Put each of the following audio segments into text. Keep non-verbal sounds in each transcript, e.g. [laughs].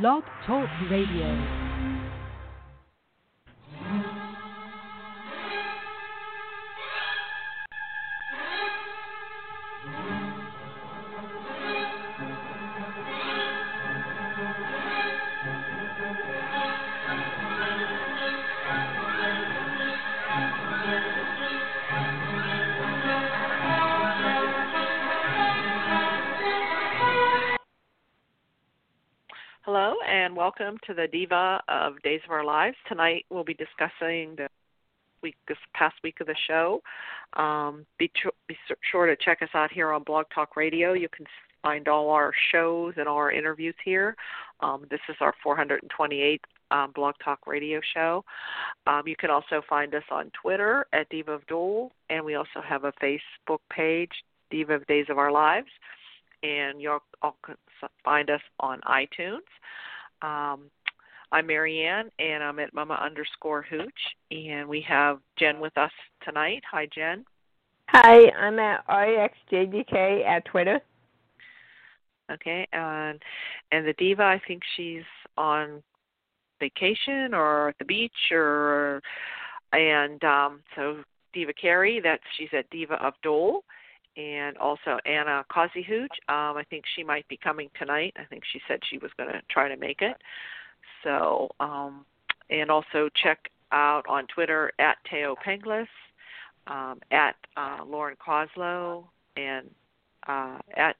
Blog Talk Radio. Welcome to the Diva of Days of Our Lives. Tonight we'll be discussing the week, this past week of the show. Um, be, tr- be sure to check us out here on Blog Talk Radio. You can find all our shows and all our interviews here. Um, this is our 428th um, Blog Talk Radio show. Um, you can also find us on Twitter at Diva of and we also have a Facebook page, Diva of Days of Our Lives and you'll all find us on iTunes. Um, I'm Marianne, and I'm at Mama underscore Hooch, and we have Jen with us tonight. Hi, Jen. Hi, I'm at REXJDK at Twitter. Okay, and and the diva, I think she's on vacation or at the beach, or and um, so Diva Carey, that's she's at Diva of Dole and also Anna Hooch. Um, I think she might be coming tonight. I think she said she was going to try to make it. So, um, and also check out on Twitter at Tao Penglis, um, at uh, Lauren Koslow, and uh, at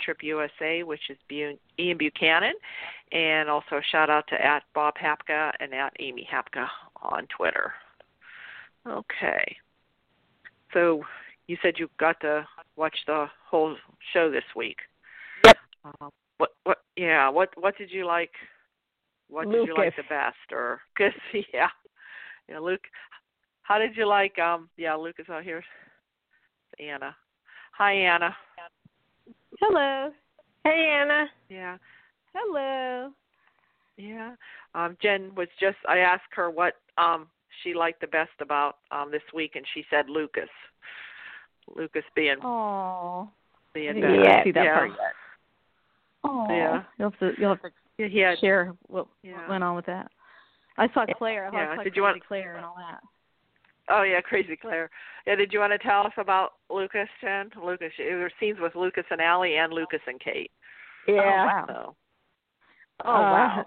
Trip USA, which is Ian Buchanan, and also shout out to at Bob Hapka and at Amy Hapka on Twitter. Okay. So you said you got to watch the whole show this week. Yep. Uh, what what yeah, what what did you like what Lucas. did you like the best or cuz [laughs] yeah. Yeah, Luke how did you like um yeah, Lucas out here. Anna. Hi Anna. Hello. Hey Anna. Yeah. Hello. Yeah. Um Jen was just I asked her what um she liked the best about um this week and she said Lucas. Lucas being Oh, being Yeah. see that yeah. part yet. Oh, Yeah. You'll have to you'll have to Yeah, he had share what, Yeah. what went on with that. I saw Claire. I Yeah, saw did you Crazy want- Claire and all that. Oh yeah, crazy Claire. Yeah, did you want to tell us about Lucas, Jen? Lucas, there were scenes with Lucas and Allie and Lucas and Kate. Yeah. Oh wow. So Oh Uh, wow.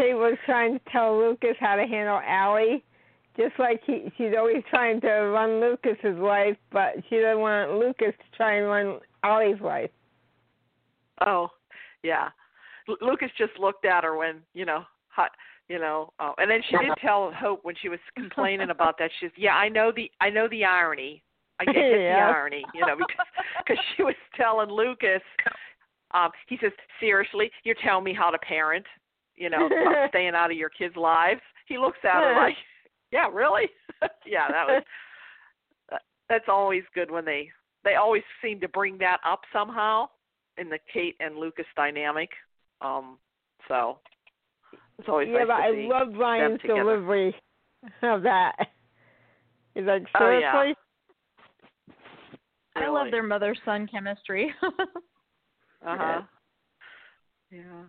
He was trying to tell Lucas how to handle Allie, just like he she's always trying to run Lucas's life, but she doesn't want Lucas to try and run Allie's life. oh yeah, L- Lucas just looked at her when you know hot. You know, oh, and then she did [laughs] tell Hope when she was complaining about that. She's, yeah, I know the, I know the irony. I get, get the [laughs] irony, you know, because because she was telling Lucas, um, he says, seriously, you're telling me how to parent, you know, about [laughs] staying out of your kids' lives. He looks at her like, yeah, really? [laughs] yeah, that was. [laughs] that- That's always good when they they always seem to bring that up somehow in the Kate and Lucas dynamic. Um, so it's always yeah, nice but to I see love Ryan's delivery of that. He's like, Oh, yeah. seriously? I love their mother son chemistry. [laughs] Uh huh. Yeah.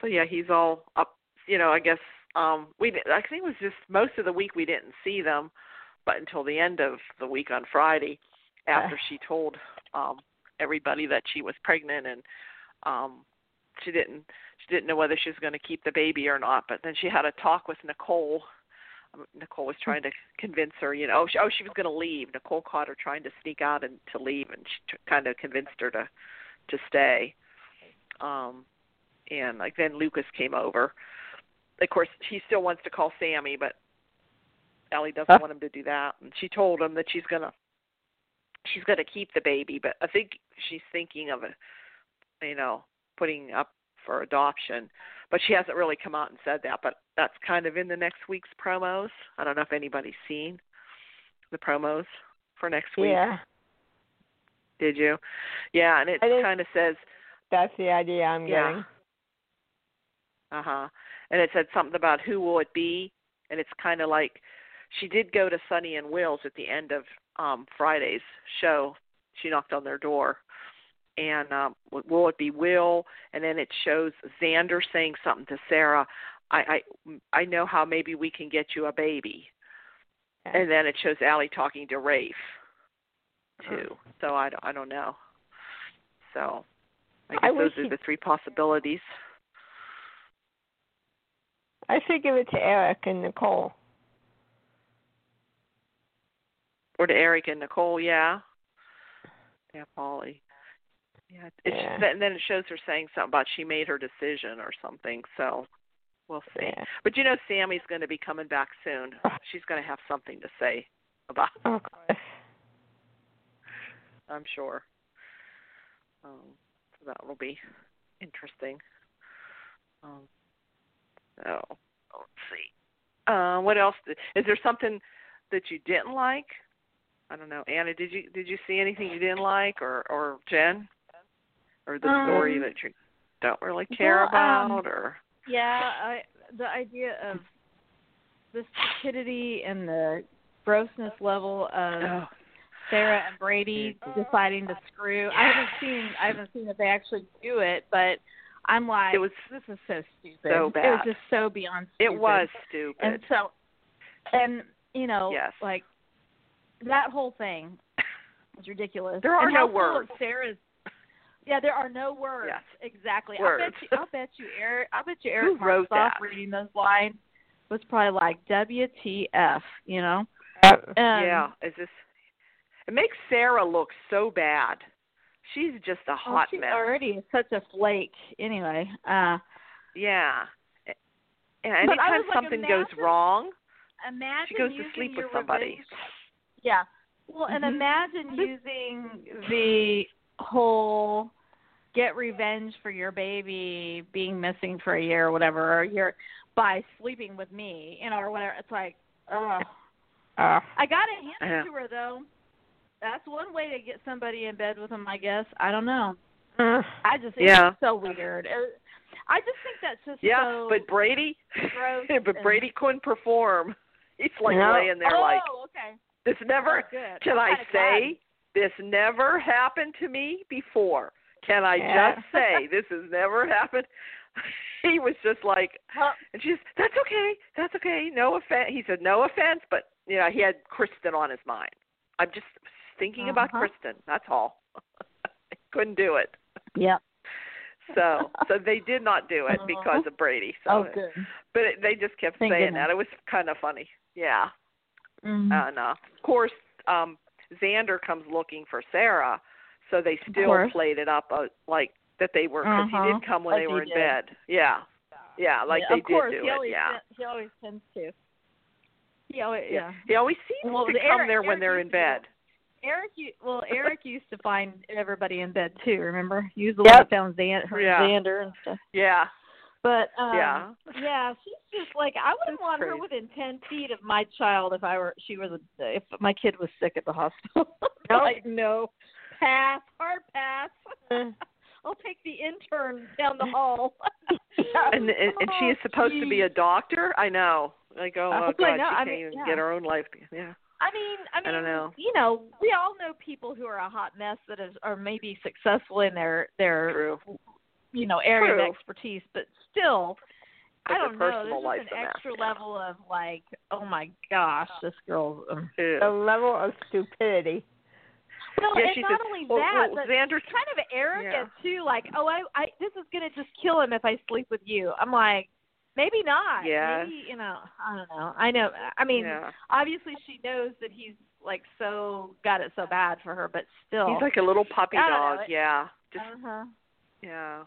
So yeah, he's all up. You know, I guess um we. I think it was just most of the week we didn't see them, but until the end of the week on Friday, after she told um everybody that she was pregnant and um she didn't she didn't know whether she was going to keep the baby or not. But then she had a talk with Nicole. Um, Nicole was trying to convince her, you know, oh she, oh she was going to leave. Nicole caught her trying to sneak out and to leave, and she t- kind of convinced her to to stay. Um, and like then Lucas came over. Of course, he still wants to call Sammy, but Ellie doesn't Huh? want him to do that. And she told him that she's gonna she's gonna keep the baby, but I think she's thinking of a you know putting up for adoption. But she hasn't really come out and said that. But that's kind of in the next week's promos. I don't know if anybody's seen the promos for next week. Yeah, Did you? Yeah, and it kind of says that's the idea I'm Yeah. getting. Uh huh. And it said something about who will it be, and it's kind of like she did go to Sonny and Will's at the end of um Friday's show. She knocked on their door, and um will it be Will? And then it shows Xander saying something to Sarah. I I I know how maybe we can get you a baby. And then it shows Allie talking to Rafe too. So I don't, I don't know. So I guess I those are he- the three possibilities. I should give it to Eric and Nicole. Or to Eric and Nicole, yeah. Yeah, Polly. Yeah, it's Yeah. then then it shows her saying something about she made her decision or something. So we'll see. Yeah. But you know, Sammy's going to be coming back soon. She's going to have something to say about. Of course. [laughs] I'm sure. Um, so that will be interesting. Um, so let's see. Uh, what else? Is there something that you didn't like? I don't know, Anna. Did you did you see anything you didn't like, or or Jen, or the story Um, that you don't really care well, um, about, or Yeah, I the idea of the stupidity and the grossness level of oh, Sarah and Brady deciding to screw. I haven't seen I haven't seen that they actually do it, but I'm like, It was this is so stupid. so bad. It was just so beyond. Stupid. It was stupid. and so, and you know, Yes. like that whole thing was ridiculous. There are and no how full of words. Sarah's. Yeah, there are no words. Yes. Exactly. Words. I bet you. I bet you. Eric. I bet you. Eric Who wrote that? reading those lines was probably like WTF. You know. Uh, Um, yeah, is this? It makes Sarah look so bad. She's just a well, hot she mess. already such a flake. Anyway. Uh. Yeah. And anytime like, something goes imagine- wrong, Imagine she goes to sleep with somebody. revenge- Yeah. Well, and Mhm. imagine using the whole get revenge for your baby being missing for a year or whatever, or you're by sleeping with me, you know, or whatever. It's like, ugh. uh, I gotta hand it Yeah. to her though. That's one way to get somebody in bed with them, I guess. I don't know. uh, I just Yeah. it's so weird. It- I just think that's just Yeah, so but Brady, gross [laughs] but and- Brady couldn't perform. [laughs] He's like No. laying there oh, like okay. this never. Oh. Can I'm I glad. say this never happened to me before? Can I Yeah. just [laughs] say this has never happened? he was just like, Well, and she's that's okay, that's okay, no offense. He said no offense, but you know he had Kristen on his mind. I'm just thinking about Uh-huh. Kristen. That's all. [laughs] Couldn't do it. yeah. [laughs] So so they did not do it Uh-huh. because of Brady. So Oh, good. but it, they just kept Thank saying goodness. that. It was kind of funny. Yeah. Mhm. And uh, of course, um Xander comes looking for Sarah, so they still played it up uh, like that they were because Uh-huh. he did come when Like they were in did. bed. Yeah. Yeah, like yeah, they of course, did do he it. always Yeah. he always tends to. He always, yeah. yeah. He always seems Well, to come Eric- there when Eric they're in used to do bed. Eric, well, Eric used to find everybody in bed too. Remember, he was the Yep. one that found her Yeah. Xander and stuff. Yeah. But um, Yeah. yeah, she's just like I wouldn't That's want her within ten feet of my child if I were she was a, if my kid was sick at the hospital. [laughs] Nope. like no, pass, hard pass. Uh. [laughs] I'll take the intern down the hall. [laughs] And and, and she is supposed to be a doctor. I know. Like oh, oh God, she I can't mean, even yeah. get her own life. Yeah. I mean, I mean, I don't know. you know, we all know people who are a hot mess that is, are maybe successful in their their True. you know area True. of expertise, but still, But I their don't know. personal There's just a an mess, extra yeah. level of like, oh my gosh, this girl's Um, Ew. the level of stupidity. well, yeah, and she not said, only well, that, well, but Xander's kind of arrogant too. Like, oh, I, I, this is gonna just kill him if I sleep with you. I'm like, maybe not. Yeah. Maybe you know, I don't know. I know. I mean, yeah. obviously she knows that he's like so got it so bad for her, but still. He's like a little puppy know, dog. it- Yeah. Just uh-huh. yeah.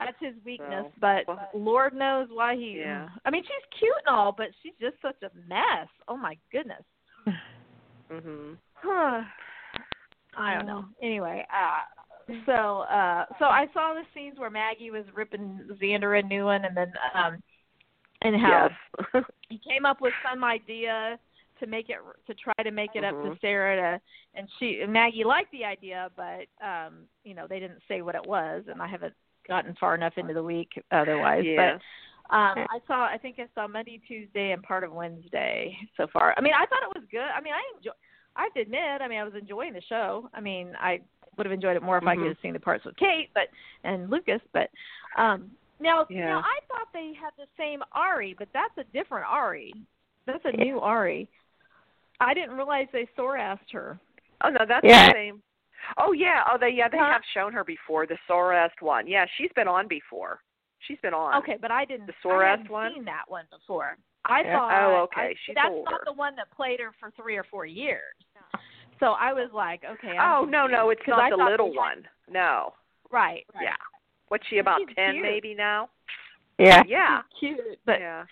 That's his weakness, So, but well- Lord knows why he. Yeah. I mean, she's cute and all, but she's just such a mess. Oh my goodness. Mhm. Huh. I don't know. Anyway, uh so uh so I saw the scenes where Maggie was ripping Xander a new one and then um and how Yes. [laughs] he came up with some idea to make it to try to make it up Mhm. to Sarah to and she Maggie liked the idea but um you know they didn't say what it was and I haven't gotten far enough into the week otherwise yeah. but um I saw I think I saw Monday Tuesday and part of Wednesday so far I mean I thought it was good I mean I enjoy I have to admit I mean I was enjoying the show I mean I would have enjoyed it more if I Mhm. could have seen the parts with Kate, but and Lucas. But um now, Yeah. now I thought they had the same Ari, but that's a different Ari. That's a new Ari. I didn't realize they Sorast her. Oh no, that's Yeah. the same. Oh yeah. Oh they yeah they Huh? have shown her before the Sorast one. Yeah, she's been on before. She's been on. Okay, but I didn't. The I Sorast hadn't one? seen that one before. I Yeah. thought. Oh, okay. I, She's that's older. not the one that played her for three or four years. So I was like, okay. I'm Oh no no, it's confused, 'cause I not the little they had- one. No. Right. right. Yeah. What's she about She's ten cute. maybe now? Yeah. Yeah. She's cute, but yeah.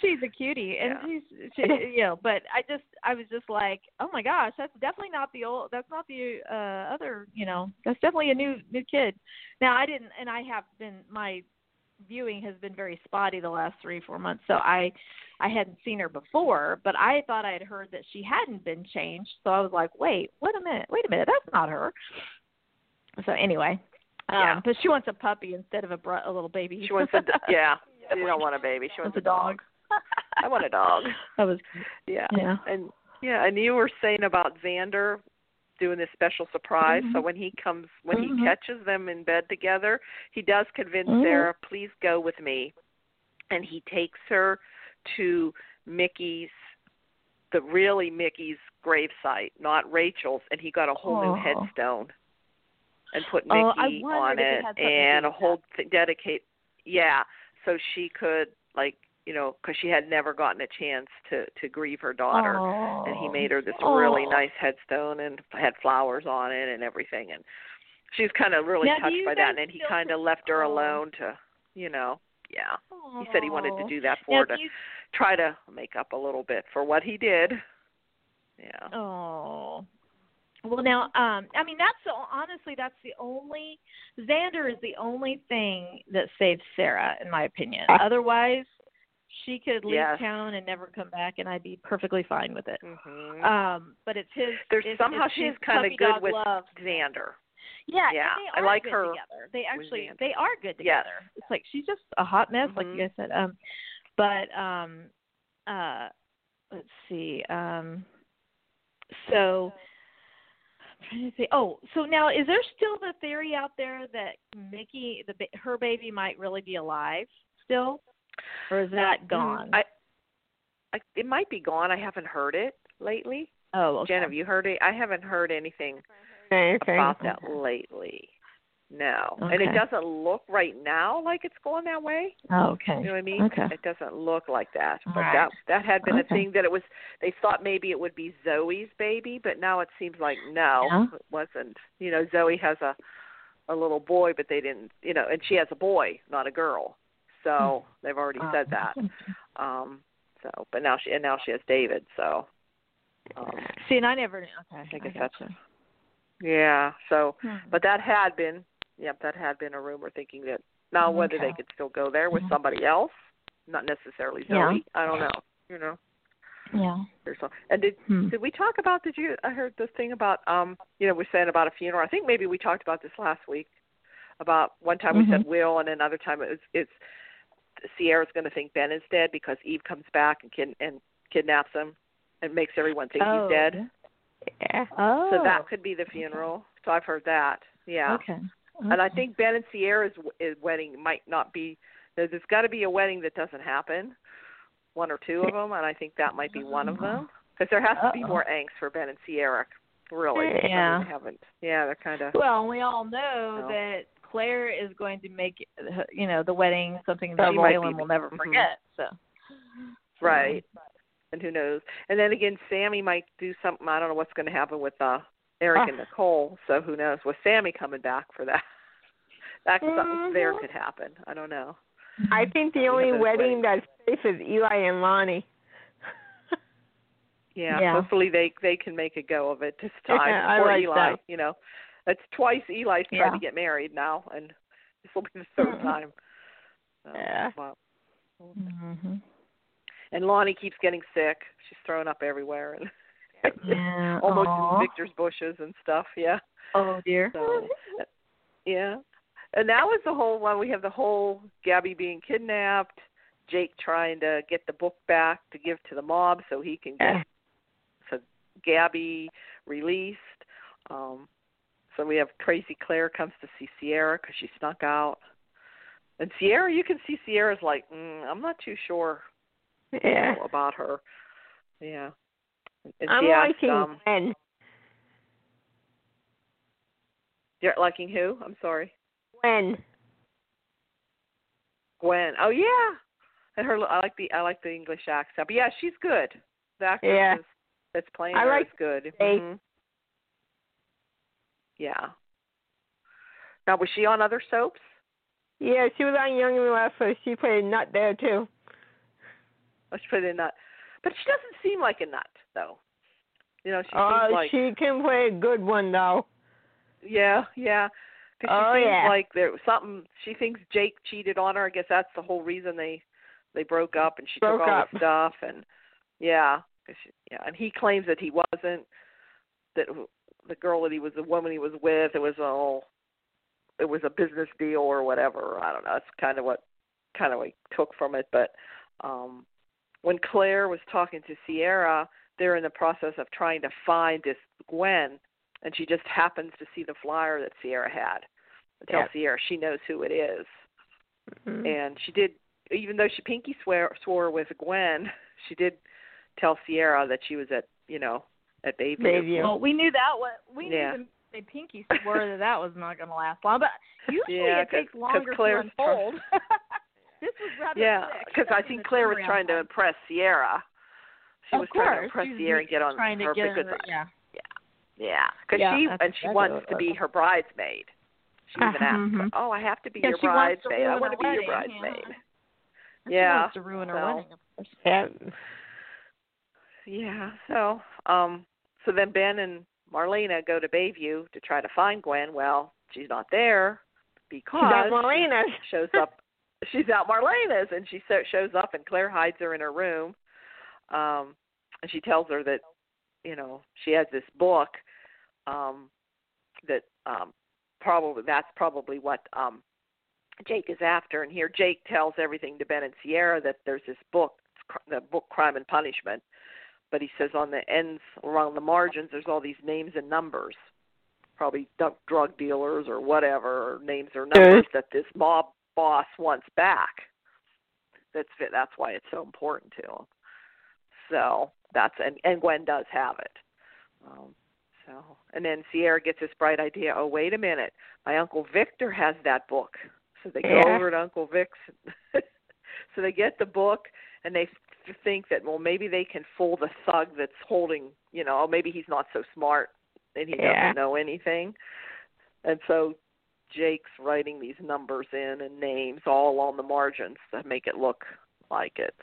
she's a cutie, and Yeah. she's she, you know. But I just I was just like, oh my gosh, that's definitely not the old. That's not the uh other. You know, that's definitely a new new kid. Now I didn't, and I have been my viewing has been very spotty the last three four months, so I I hadn't seen her before, but I thought I had heard that she hadn't been changed. So I was like, wait, wait a minute, wait a minute, that's not her. So anyway, um, Yeah. but she wants a puppy instead of a br- a little baby. She wants a a d- [laughs] yeah. She don't want a baby. She wants a dog. [laughs] I want a dog. That was Yeah. yeah. And yeah, and you were saying about Xander doing this special surprise. So Mhm. when he comes, when Mhm. he catches them in bed together, he does convince Mhm. Sarah, "Please go with me," and he takes her to Mickey's, the really Mickey's gravesite, not Rachel's, and he got a whole new Oh. headstone and put Oh, Mickey wondered on it it had something to do and a whole th- dedicate. Yeah, so she could like you know because she had never gotten a chance to to grieve her daughter Oh. and he made her this really Oh. nice headstone and had flowers on it and everything and she was kind of really Now, touched by that and then he kind of left her oh. alone to you know yeah he said he wanted to Oh. do that for Now, her to you, try to make up a little bit for what he did yeah oh. Well, now, um, I mean, that's the, honestly, that's the only Xander is the only thing that saves Sarah, in my opinion. Otherwise, she could leave Yes. town and never come back, and I'd be perfectly fine with it. mhm Um, but it's his. There's it's, somehow it's she's kind of good with love. Xander Yeah, Yeah, I like her together. They actually they are good Yes. together. It's like she's just a hot mess, like Mhm. you guys said. Um, but um, uh, let's see. Um, so trying to see. Oh, so now is there still the theory out there that Mickey, the her baby, might really be alive still, or is that Mm, gone? I, I it might be gone i haven't heard it lately oh, okay. jen have you heard it i haven't heard anything Anything. about that lately. No. And it doesn't look right now like it's going that way. Oh, okay. You know what I mean? Okay. It doesn't look like that. But Right. that that had been a thing that it was they thought maybe it would be Zoe's baby, but now it seems like no, Yeah. it wasn't. You know, Zoe has a a little boy, but they didn't, you know, and she has a boy, not a girl. So, they've already Oh, said that. Um so, but now she and now she has David, so um See, and I never. Okay. I guess gotcha. that's yeah, so Hmm. but that had been, yep, that had been a rumor thinking that now whether they could still go there with Mhm. somebody else, not necessarily Zoe. Yeah. I don't know. You know, Yeah. And did Hmm. did we talk about? Did you? I heard this thing about um, you know, we're saying about a funeral. I think maybe we talked about this last week. About one time we said Mhm. will, and another time it was it's Ciera's going to think Ben is dead because Eve comes back and kid and kidnaps him and makes everyone think oh. he's dead. Yeah. Oh. So that could be the funeral. So I've heard that. Yeah. Okay. And I think Ben and Ciera's wedding might not be. There's, got to be a wedding that doesn't happen, one or two of them, and I think that might be one of [laughs] them. Because there has to be Uh-oh. more angst for Ben and Ciera, really. Mean, Yeah. they haven't. Yeah, they're kind of. Well, we all know No. that Claire is going to make, uh, you know, the wedding something That Waylon be- will never mhm. forget. So. Right. And who knows? And then again, Sammy might do something. I don't know what's going to happen with uh Eric Ah. and Nicole. So who knows? With Sammy coming back for that, [laughs] that something there could happen. I don't know. I think the We only have wedding that's safe is Eli and Lani. Yeah, Yeah. hopefully they they can make a go of it this [laughs] time. Yeah, Poor like Eli, that. you know, it's twice Eli's tried Yeah. to get married now, and this will be the 3rd Mhm. time. So, Yeah. wow. hmm And Lani keeps getting sick. She's thrown up everywhere and Yeah. almost in Victor's bushes and stuff. Yeah. Oh dear. So, yeah. And that was the whole one. We have the whole Gabi being kidnapped, Jake trying to get the book back to give to the mob so he can get so Gabi released. Um So we have crazy Claire comes to see Ciera because she snuck out, and Ciera, you can see Ciera's like, mm, I'm not too sure Yeah. about her. Yeah. I'm she liking um, Gwen. you're liking who? I'm sorry. Gwen. Gwen. Oh yeah. And her I like the I like the English accent. But yeah, she's good. The actress Yeah. is, that's playing I her like is good. Mhm. Yeah. Now was she on other soaps? Yeah, she was on Young and the Restless. She played a Nut there too. Let's put it in that. But she doesn't seem like a nut though. You know, she seems like she can play a good one though. Yeah, yeah. 'Cause Oh, she seems yeah. like there was something. She thinks Jake cheated on her. I guess that's the whole reason they they broke up, and she Broke took all up. the [laughs] stuff. And yeah, 'cause she, yeah, and he claims that he wasn't. That the girl that he was, the woman he was with, it was all, it was a business deal or whatever. I don't know. That's kind of what, kind of what he took from it. But um when Claire was talking to Ciera, they're in the process of trying to find this Gwen, and she just happens to see the flyer that Ciera had. And Tell Yeah. Ciera she knows who it is, Mhm. and she did. Even though she pinky swear swore with Gwen, [laughs] she did tell Ciera that she was at you know at Bayview. Bayview. Well, we knew that was we Yeah. knew they pinky swore that that was not going to last long, but [laughs] usually Yeah, it 'cause- takes 'cause longer to Claire's try- unfold. [laughs] this was rather Yeah, because I think Claire was trying to impress Ciera. She Of was trying to impress she was Ciera and get on trying to her get good in the- side. yeah. Yeah, because Yeah, she and she wants to be her bridesmaid. She even [laughs] asked, Mhm. "Oh, I have to be Yeah, your she wants to bridesmaid. I want to be your wedding, yeah. bridesmaid." She Yeah, wants to ruin her so- wedding, of course. Yeah. Yeah. So, um, so then Ben and Marlena go to Bayview to try to find Gwen. Well, she's not there because Marlena. shows up. She's out Marlena's, and she so, shows up, and Claire hides her in her room. Um, and she tells her that, you know, she has this book. Um, that um, probably that's probably what um, Jake is after. And here Jake tells everything to Ben and Ciera that there's this book, the book Crime and Punishment. But he says on the ends, around the margins, there's all these names and numbers, probably drug dealers or whatever, or names or numbers that this mob boss wants back. That's that's why it's so important to him. So that's and and Gwen does have it. Um, so and then Ciera gets this bright idea. Oh wait a minute, my uncle Victor has that book. So they go over to Uncle Vic's. [laughs] so they get the book and they think that well maybe they can fool the thug that's holding you know oh maybe he's not so smart and he Yeah. doesn't know anything. And so Jake's writing these numbers in and names all on the margins to make it look like it.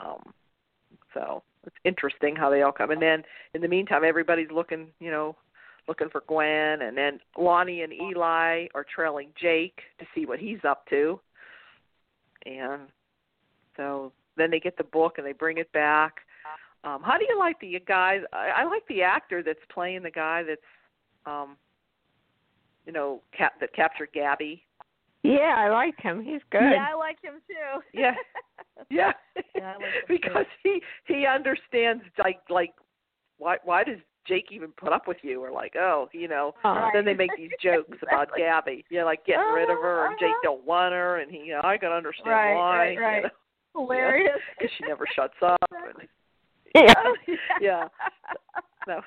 Um, so it's interesting how they all come. And then in the meantime, everybody's looking, you know, looking for Gwen, and then Lani and Eli are trailing Jake to see what he's up to. And so then they get the book and they bring it back. Um, how do you like the guy? I, I like the actor that's playing the guy that's, um, you know, cap, that captured Gabi. Yeah, I like him. He's good. Yeah, I like him too. Yeah. [laughs] Yeah, Yeah, I like him because he he understands like like why why does Jake even put up with you or like oh you know Oh. then they make these jokes [laughs] about Gabi you know like getting rid of her and Jake Uh-huh. don't want her and he you know I can understand Right, why right, right. [laughs] Hilarious. because she never shuts up and Yeah. Oh, yeah no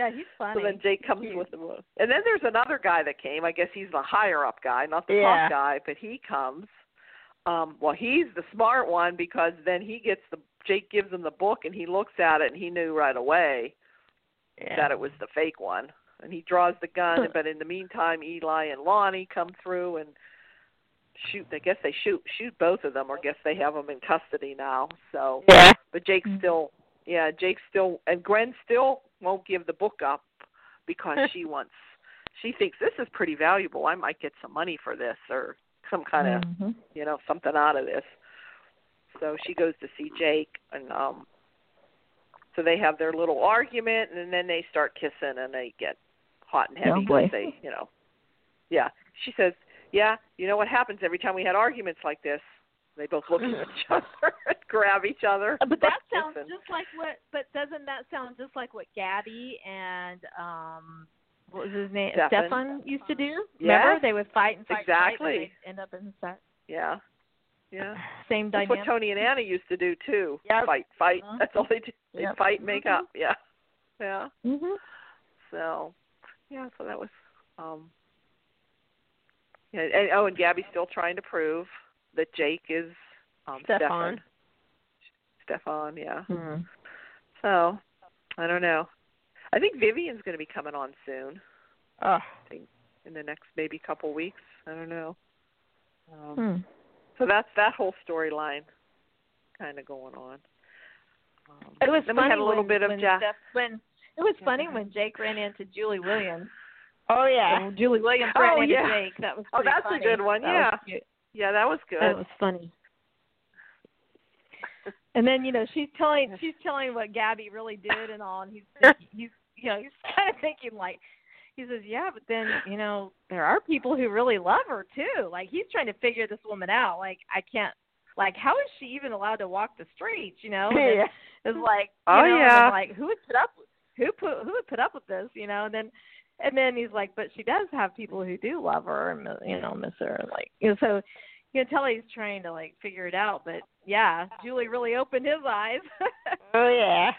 Yeah, he's funny. so then Jake comes Cute. with the book and then there's another guy that came I guess he's the higher up guy not the Yeah. top guy but he comes um well he's the smart one because then he gets the Jake gives him the book and he looks at it and he knew right away Yeah. that it was the fake one. And he draws the gun, but in the meantime, Eli and Lani come through and shoot. I guess they shoot shoot both of them, or guess they have them in custody now. So, Yeah. but Jake Mhm. still, yeah, Jake still, and Gwen still won't give the book up because she [laughs] wants. She thinks this is pretty valuable. I might get some money for this, or some kind of Mhm. you know something out of this so she goes to see jake and um so they have their little argument and then they start kissing and they get hot and heavy Oh, they you know yeah she says yeah you know what happens every time we had arguments like this they both look at [laughs] each other and grab each other But that sounds kissing. just like what. But doesn't that sound just like what Gabi and um what was his name? Stefan. Stefan used to do. Remember they would fight and fight Exactly. and end up in the set. Yeah. Yeah. [sighs] Same That's dynamic. what Tony and Anna used to do too. Yep. Fight, fight. Mhm. That's all they did. They Yep. fight, make Mhm. up. Yeah. Yeah. Mhm. So, yeah. So that was. um Yeah. And, oh, and Gabi's still trying to prove that Jake is um Stefan. Stefan. Yeah. Mhm. So, I don't know. I think Vivian's going to be coming on soon. Oh, in the next maybe couple weeks. I don't know. Um, Hmm. So that's that whole storyline kind of going on. Um, It was then funny we had a little when, bit of when Jack. Steph, when it was Yeah, funny when [laughs] Jake ran into Julie Williams. oh yeah. When Julie Williams Oh, ran into. Jake. That was Oh, pretty that's a good one, That yeah. Yeah, that was good. That was funny. And then you know she's telling she's telling what Gabi really did and all, and he's [laughs] thinking, he's you know he's [laughs] kind of thinking like he says yeah, but then you know there are people who really love her too. Like he's trying to figure this woman out. Like I can't like how is she even allowed to walk the streets? You know, yeah. [laughs] it's like you Oh, know, yeah. Like who would put up who put who would put up with this? You know, and then and then he's like, but she does have people who do love her and you know miss her, and like you know so you can tell he's trying to like figure it out. But yeah, Julie really opened his eyes. [laughs] Oh yeah.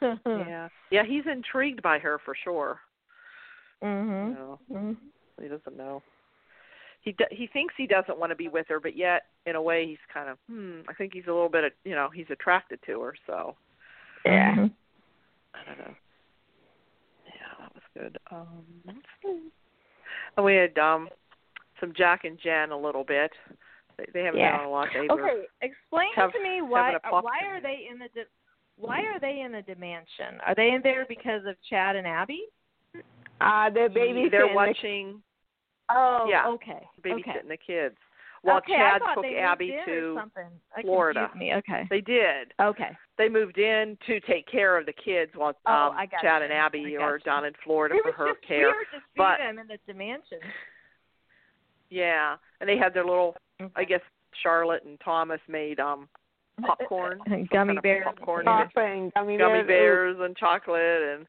[laughs] yeah, yeah, he's intrigued by her for sure. You Mhm. know, Mhm. he doesn't know. He d- he thinks he doesn't want to be with her, but yet in a way he's kind of hmm. I think he's a little bit, you know, he's attracted to her. So Yeah. Mhm. I don't know. Yeah, that was good. Um, and we had um some Jack and Jen a little bit. They, they haven't Yeah. been on a lot. They were Okay, explain have- to me why having a pop why are they in the di- why are they in the DiMansion? Are they in there because of Chad and Abby? Uh, they're babysitting. they're the- watching Oh, Yeah. okay. babysitting okay. the kids while okay, Chad took Abby to Florida. confused Me. Okay. they did. Okay. They moved in to take care of the kids while Oh, um I got Chad you. and Abby I are you. down in Florida It for was her just care. weird to see but- them in the DiMansion. [laughs] Yeah. And they had their little I guess Charlotte and Thomas made um popcorn. some gummy kind of bears. popcorn. chocolate and gummy, gummy bears. bears and chocolate and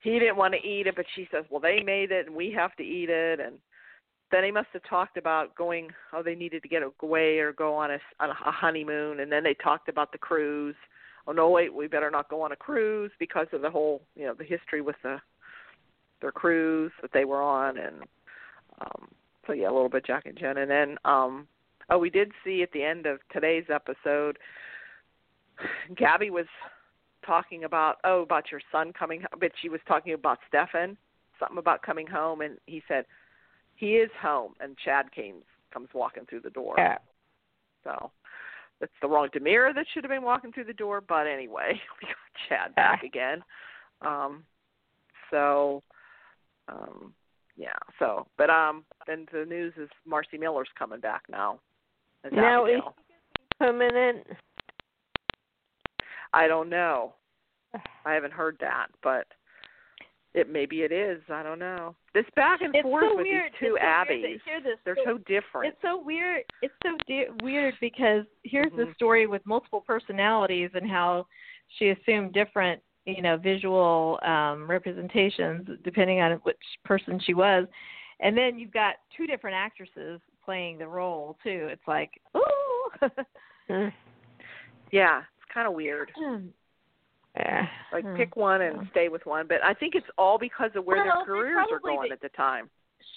he didn't want to eat it but she says well they made it and we have to eat it and then they must have talked about going oh they needed to get away or go on a, on a honeymoon and then they talked about the cruise. Oh no wait we better not go on a cruise because of the whole you know the history with the their cruise that they were on and um so yeah a little bit jack and jen. And then um oh we did see at the end of today's episode gabi was talking about oh about your son coming but she was talking about stefan something about coming home and he said he is home and chad came comes walking through the door. Yeah. so that's the wrong dimera that should have been walking through the door but anyway [laughs] we got chad back again. Um so um yeah so but um then the news is marci miller's coming back now. Now is permanent. i don't know. [sighs] I haven't heard that but it maybe it is i don't know this back and It's forth so with weird. these two it's so abbeys Weird hear this. they're So- different It's so weird. It's so de- weird because here's the Mhm. story with multiple personalities and how she assumed different, you know, visual um representations depending on which person she was. And then you've got two different actresses playing the role too. It's like, ooh. [laughs] Mm. yeah it's kind of weird Yeah. like Hmm. pick one and Yeah. stay with one but i think it's all because of where Well, their careers are going they- at the time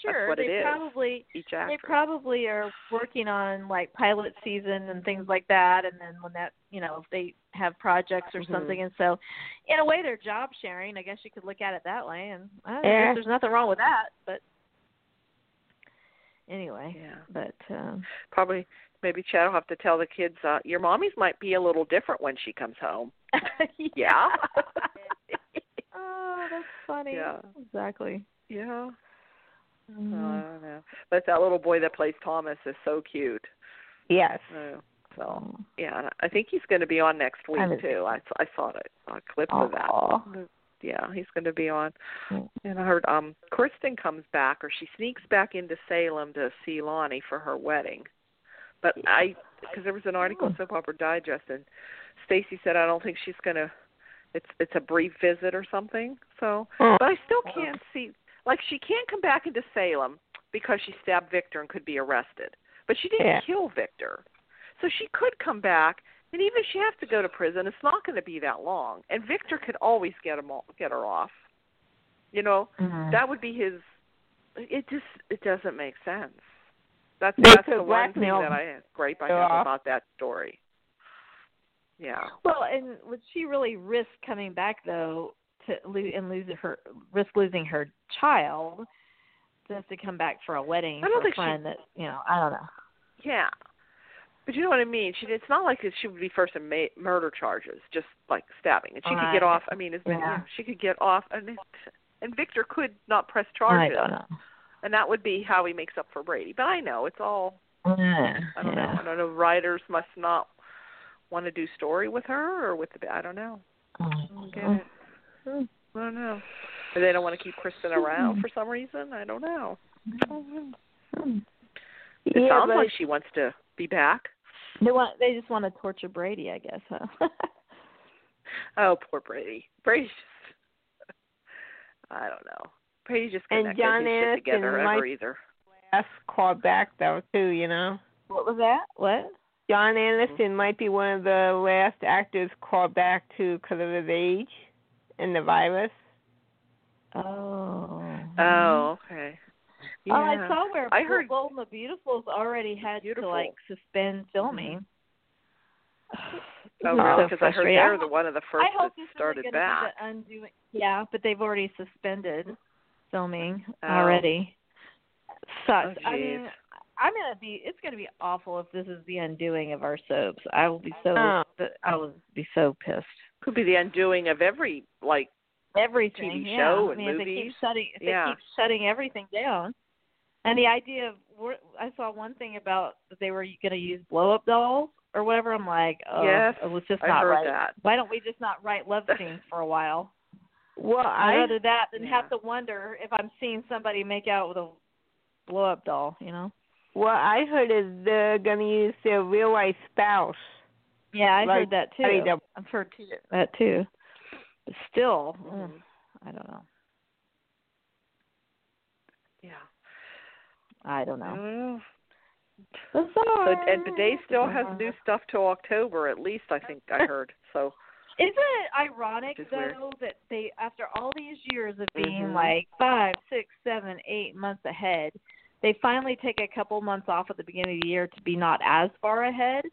sure, what it they probably each they probably are working on like pilot season and things like that and then when that you know if they have projects or Mhm. something and so in a way they're job sharing i guess you could look at it that way and i Yeah. guess there's nothing wrong with that but anyway yeah but um probably maybe chad will have to tell the kids uh your mommy's might be a little different when she comes home [laughs] Yeah. [laughs] oh that's funny. Yeah. exactly. Yeah. Mhm. i don't know. But that little boy that plays thomas is so cute. Yes. Oh, so. Yeah i think he's going to be on next week I'm- too. I i saw it saw a clip of that. Yeah he's going to be on. Mm. and i heard um kristen comes back or she sneaks back into salem to see lani for her wedding. But i because there was an article in soap opera digest and stacy said i don't think she's going to it's it's a brief visit or something. So, Oh. but I still can't see like she can't come back into Salem because she stabbed Victor and could be arrested. But she didn't Yeah. kill Victor. So she could come back and even if she has to go to prison, it's not going to be that long. And Victor could always get him all, get her off. You know, Mhm. that would be his it just it doesn't make sense. That's They that's the one thing that I gripe I have about that story. Yeah. Well, and would she really risk coming back though to lo- and lose her risk losing her child just to come back for a wedding I don't think she- that you know I don't know. Yeah. But you know what I mean? She it's not like she would be first in ma- murder charges, just like stabbing. And she could get off. I mean, it's been, Yeah. she could get off and and Victor could not press charges. I don't know. And that would be how he makes up for Brady. But I know it's all Yeah, I don't yeah. know. I don't know. Writers must not want to do story with her or with the I don't know. I don't get it. Hmm. I don't know. Or they don't want to keep Kristen around for some reason. I don't know. I don't know. Hmm. It yeah, sounds like she wants to be back. They want they just want to torture Brady, I guess, huh? [laughs] Oh, poor Brady. Brady's just I don't know. Brady's just And John get his shit Aniston together ever either. last called back though too. You know, what was that? What? John mm-hmm. Aniston might be one of the last actors called back to because of his age and the virus. Oh. Oh, mm-hmm. okay. Yeah. Oh, I saw where I heard- Bold and the Beautiful's already had Beautiful. to like suspend filming. Oh, This is really? so Because I heard frustrating. they're the one of the first I hope that started isn't gonna back. Be the undoing. Yeah, but they've already suspended filming Oh. already. Sucks. Oh, I mean, I'm gonna be. It's gonna be awful if this is the undoing of our soaps. I will be so. Oh. I will be so pissed. Could be the undoing of every like Everything. TV yeah. show I and mean, if they keep shutting, if Yeah. they keep shutting everything down, and the idea of I saw one thing about that they were going to use blow up dolls or whatever. I'm like, oh, Yes, it was just I not right. that. Why don't we just not write love [laughs] scenes for a while? Well, I'd I rather that than Yeah. have to wonder if I'm seeing somebody make out with a blow up doll. You know? What I heard is they're gonna use their real life spouse. Yeah, I Like, heard that too. I mean, I've heard too, that too. But still, mm, I don't know. yeah. I don't know. don't. Bizarre. So and but they still has new stuff till October at least I think I heard. So [laughs] Isn't it ironic is though weird. that they, after all these years of being Mhm. like five, six, seven, eight months ahead, they finally take a couple months off at the beginning of the year to be not as far ahead.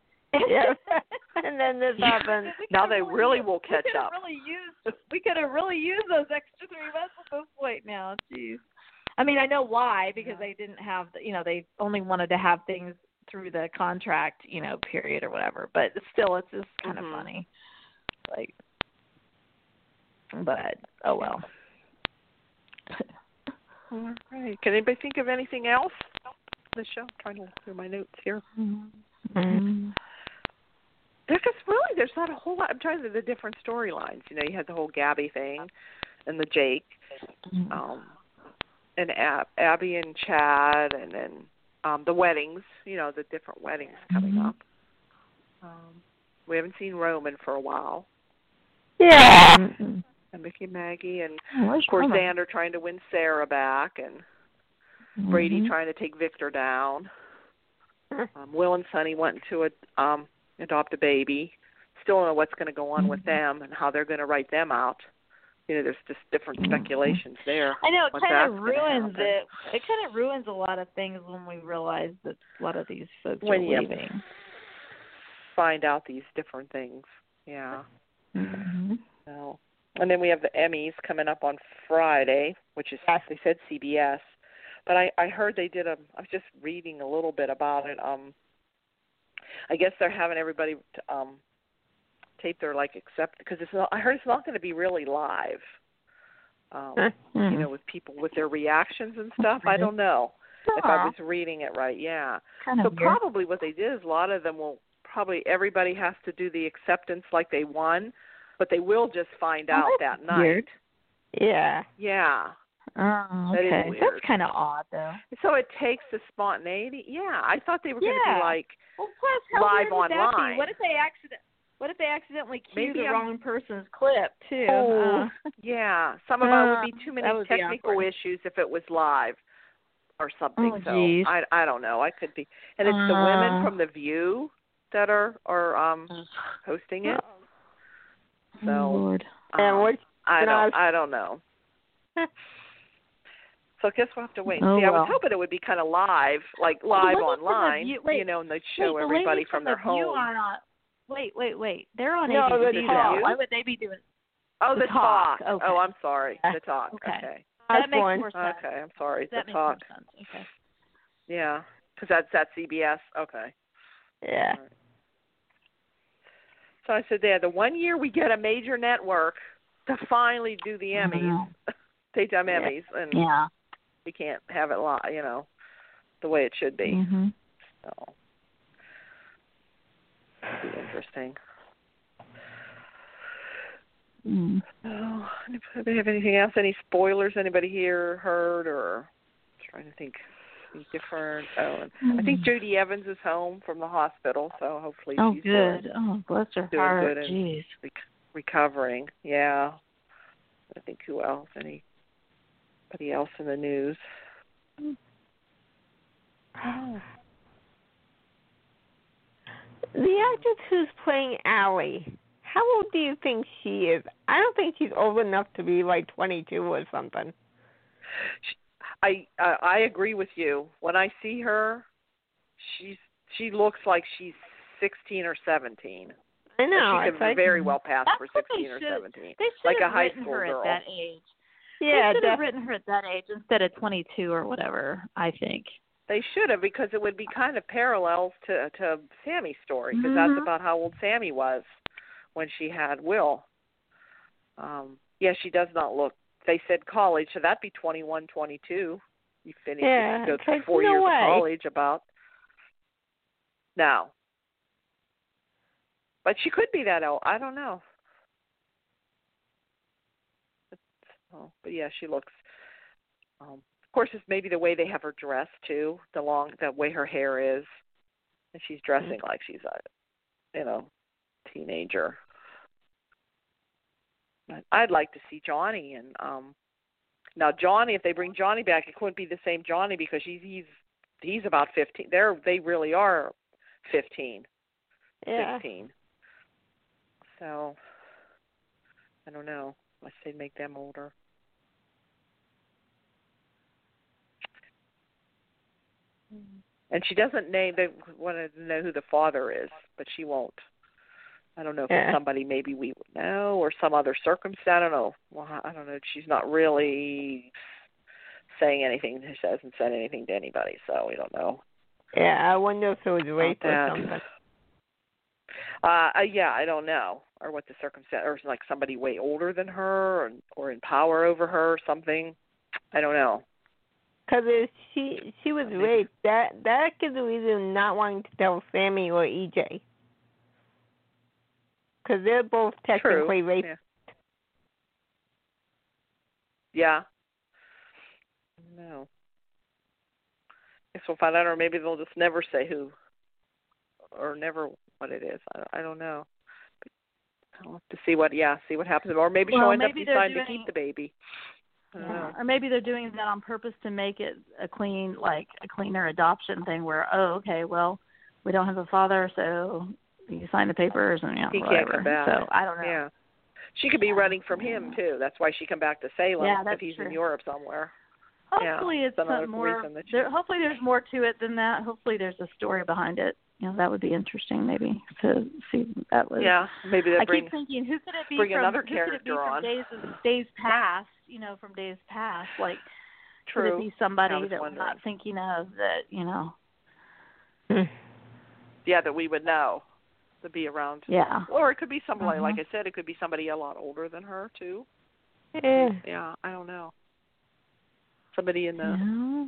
Yeah. [laughs] and then this happens. Now they really will catch could've up. Really used, we could have really used those extra three months at this point now. Jeez. I mean, I know why because they didn't have, the, you know, they only wanted to have things through the contract, you know, period or whatever. But still, it's just kind Mhm. of funny. Like, but oh well. [laughs] all right. Can anybody think of anything else? The show. I'm trying to look through my notes here. Mm. Because really, there's not a whole lot. I'm trying to the different storylines. You know, you had the whole Gabi thing, and the Jake, um, and Ab- Abby and Chad, and then um the weddings. You know, the different weddings coming Mhm. up. Um, we haven't seen Roman for a while, Yeah. Mm-mm. And Mickey and Maggie, and Where's of course Mama? Xander trying to win Sarah back, and Brady Mhm. trying to take Victor down. [laughs] Um, Will and Sonny wanting to ad- um, adopt a baby. Still don't know what's going to go on with Mhm. them and how they're going to write them out. You know, there's just different Mhm. speculations there. I know it kind of ruins it. It kind of ruins a lot of things when we realize that a lot of these folks When are you- leaving. Find out these different things. Yeah. Mm-hmm. So, and then we have the Emmys coming up on Friday, which is Yes. they said CBS, but I I heard they did a. I was just reading a little bit about it. Um, I guess they're having everybody um tape their like accept because it's not. I heard it's not going to be really live. Um, Mm-hmm. you know, with people with their reactions and stuff. I don't know if I was reading it right. Yeah. kind So probably what they did is a lot of them will probably everybody has to do the acceptance like they won, but they will just find Oh, out that's that night. weird. Yeah. Yeah. Oh, That is okay. That's kind of odd, though. So it takes the spontaneity. Yeah, I thought they were going to be like Well, plus, how Live weird would that online. be? What if they accident? What if they accidentally cue Maybe the I'm- wrong person's clip too? Oh. Uh, Yeah, some of it would be Uh, [laughs] too many that would be technical issues if it was live or something. Oh, so geez. I I don't know. I could be, and it's the women Uh. from the View that are are um hosting it. So oh, Lord. And um, what? I don't not- I don't know. [laughs] So I guess we'll have to wait and Oh, see. I well. was hoping it would be kind of live, like live women online, View- wait, you know, and they'd show the everybody ladies from from their the home. Are not, wait, wait, wait. They're on No, ABC the now. Talk. Why would they be doing? Oh, The the, Talk, talk. okay. Oh, I'm sorry. Yeah. The talk. Okay. Okay. That makes Osborne. more sense. Okay. I'm sorry. That the makes talk. more sense. Okay. Yeah, because that's that's CBS. Okay. Yeah. So I said, yeah, the one year we get a major network to finally do the Emmys, Mhm. [laughs] daytime. Emmys, and Yeah. we can't have it live, you know, the way it should be. Mhm. So be interesting. Mm. Oh, anybody have anything else? Any spoilers? Anybody here heard or trying to think? Different? Oh, and I think Judy Evans is home from the hospital, so hopefully Oh, she's uh, good. Oh, bless her doing heart. good and- Jeez. rec- recovering. Yeah. I think who else? Anybody else in the news? Oh. The actress who's playing Allie, how old do you think she is? I don't think she's old enough to be like 22 or something. I uh, I agree with you. When I see her, she's she looks like she's 16 or 17. I know. she it's could like, very well pass for what they 16 or should- 17. They should Like a have high written school her girl. at that age. Yeah, they should have written her at that age instead of 22 or whatever. I think. They should have because it would be kind of parallels to to Sami's story because Mhm. that's about how old Sami was when she had Will. Um yeah, she does not look. They said college, so that'd be twenty one, twenty two. You finish Yeah, you go through four no years way. of college about. No. But she could be that old. I don't know. But, oh, but yeah, she looks. Um, of course, it's maybe the way they have her dressed too, the long, the way her hair is, and she's dressing like she's a, you know, teenager. But I'd like to see Johnny and um now Johnny if they bring Johnny back it couldn't be the same Johnny because he's he's he's about 15 they're they really are 15 yeah. 16 so I don't know. Unless they make them older. And she doesn't name they wanted to know who the father is but she won't I don't know if Yeah. it's somebody maybe we would know or some other circumstance. I don't know. Well, I don't know. She's not really saying anything. She hasn't said anything to anybody, so we don't know. Yeah, I wonder if it was rape or something. Uh, uh, yeah, I don't know, or what the circumstance, or like somebody way older than her, or, or in power over her, or something. I don't know. Because if she she was raped, that that gives a reason not wanting to tell Sami or EJ. Because they're both technically True. raped. Yeah. Yeah. No. Guess we'll find out, or maybe they'll just never say who, or never what it is. I, I don't know. But I'll have to see what, yeah, see what happens, or maybe Well, she'll end maybe up they're deciding to keep the baby. Yeah. Or maybe they're doing that on purpose to make it a clean, like a cleaner adoption thing, where oh, okay, well, we don't have a father, so you sign the papers and yeah, He can't whatever. come back. So I don't know. Yeah. She could be running from him too. That's why she come back to Salem Yeah, that's if that's he's in. Europe somewhere. Yeah, Hopefully it's that's another more. reason that she- There, hopefully there's more to it than that. Hopefully there's a story behind it. You know, that would be interesting maybe to see that was. Yeah, maybe they I bring keep thinking, who could it be bring from? another who could it be character from days days past? You know, from days past. Like, true. could it be somebody I was that we're not thinking of? That you know, Hmm. yeah, that we would know to be around. yeah. Or it could be somebody, Mhm. like I said, it could be somebody a lot older than her too. Yeah. Yeah, I don't know. Somebody in the, Yeah.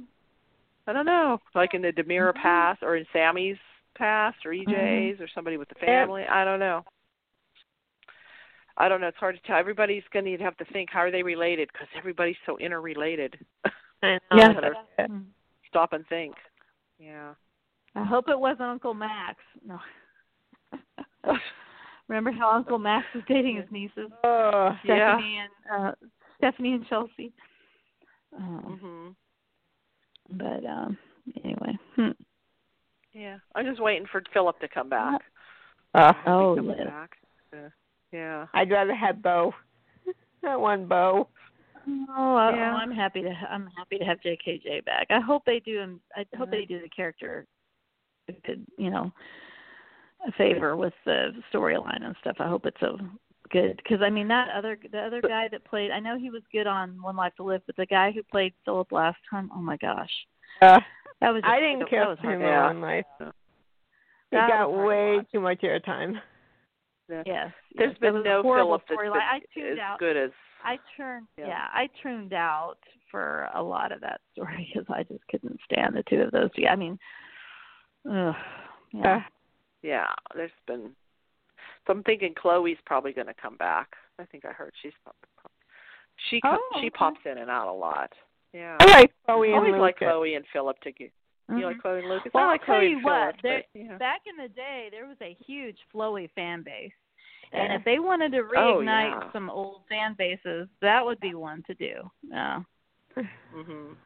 I don't know, like in the DiMera Mhm. past or in Sami's past or EJ's or somebody with the Yeah. family. I don't know. I don't know. It's hard to tell. Everybody's going to have to think how are they related because everybody's so interrelated. [laughs] I. Yeah. Mm. Stop and think. Yeah. I hope it wasn't Uncle Max. No. [laughs] Remember how Uncle Max was dating his nieces, Yeah. Stephanie and uh Stephanie and Chelsea. Um, Mhm. but um anyway. Hmm. Yeah. I'm just waiting for Philip to come back. uh, Oh, Coming yes. back. Yeah. Yeah. I'd rather have Bo. [laughs] That one Bo. Oh, I, Yeah. oh, I'm happy to. I'm happy to have JKJ back. I hope they do. I hope they do the character, a good, you know, a favor with the storyline and stuff. I hope it's a good because I mean that other the other guy that played. I know he was good on One Life to Live, but the guy who played Philip last time. Oh my gosh, Uh, that was. Just, I didn't that care was for him hard. Yeah. in life. He got was to way too much airtime. Yeah. Yes, There's yes, been no horrible Philip that's storyline. I been tuned as out. good as I turned Yeah. yeah. I tuned out for a lot of that story because I just couldn't stand the two of those. together. I mean, ugh, yeah. Uh, yeah, there's been so I'm thinking Chloe's probably going to come back. I think I heard she's she Oh, she okay. pops in and out a lot. Yeah. I like Chloe I and always like Lucas. Chloe and Philip to get you like Chloe and Lucas. Well, I like I'll tell Chloe you what, there- but, yeah. Back in the day, there was a huge Flowy fan base, and if they wanted to Oh, reignite yeah. some old fan bases, that would be one to do. Yeah. Mhm.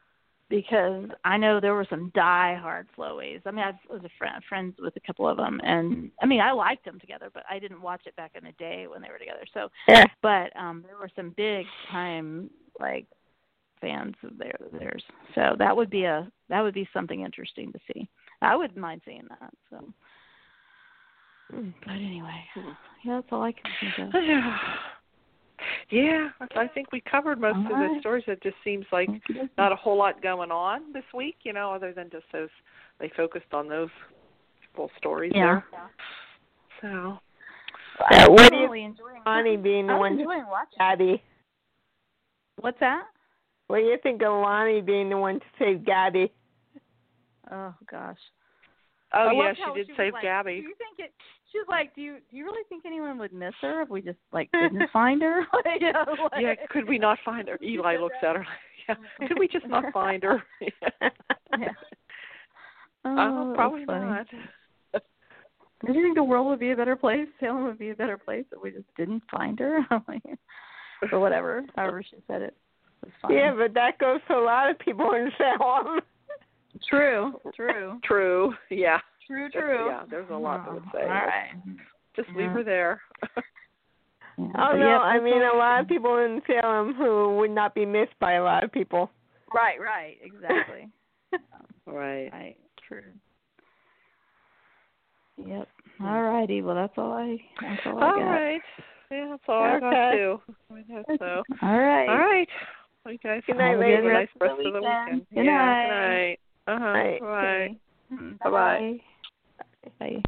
Because I know there were some die-hard Flowies. I mean, I was a friend, friends with a couple of them, and I mean, I liked them together, but I didn't watch it back in the day when they were together. So, Yeah. but um there were some big-time like fans of their theirs. So that would be a that would be something interesting to see. I wouldn't mind seeing that. So, but anyway, Hmm. yeah, that's all I can think of. [sighs] [sighs] yeah, I think we covered most of the stories. It just seems like not a whole lot going on this week, you know, other than just those they focused on those full stories Yeah. there. So Uh, what do you really enjoying Lani being the I'm one to enjoying watching. Gotti? What's that? What do you think of Lani being the one to save Gabi? Oh gosh. Oh I yeah, she did was save like, Gabi. Do you think it? She's like, do you do you really think anyone would miss her if we just like [laughs] didn't find her? [laughs] You know, like- Yeah, could we not find her? Eli [laughs] looks at her. Like, Yeah, could we just not find her? yeah. Yeah. Uh, oh, that's probably not. Do you think the world would be a better place? Salem would be a better place if we just didn't find her? or whatever, however she said it. It fine. yeah, but that goes to a lot of people in Salem. True. True. True. Yeah. True. True. Yeah, there's a lot that would say. All right. Just leave her there. Yeah, Oh no, yeah, I mean all a lot of people in Salem who would not be missed by a lot of people. Right. Right. Exactly. [laughs] right. right. True. Yep. All righty. Well, that's all I. That's all, I got. right. Yeah, that's all I got too. So. All right. All right. Well, you guys Good have night, a ladies. nice Rest rest of the weekend. weekend. Good yeah. night. Good night. Uh huh. Night. Bye-bye. Bye. Bye.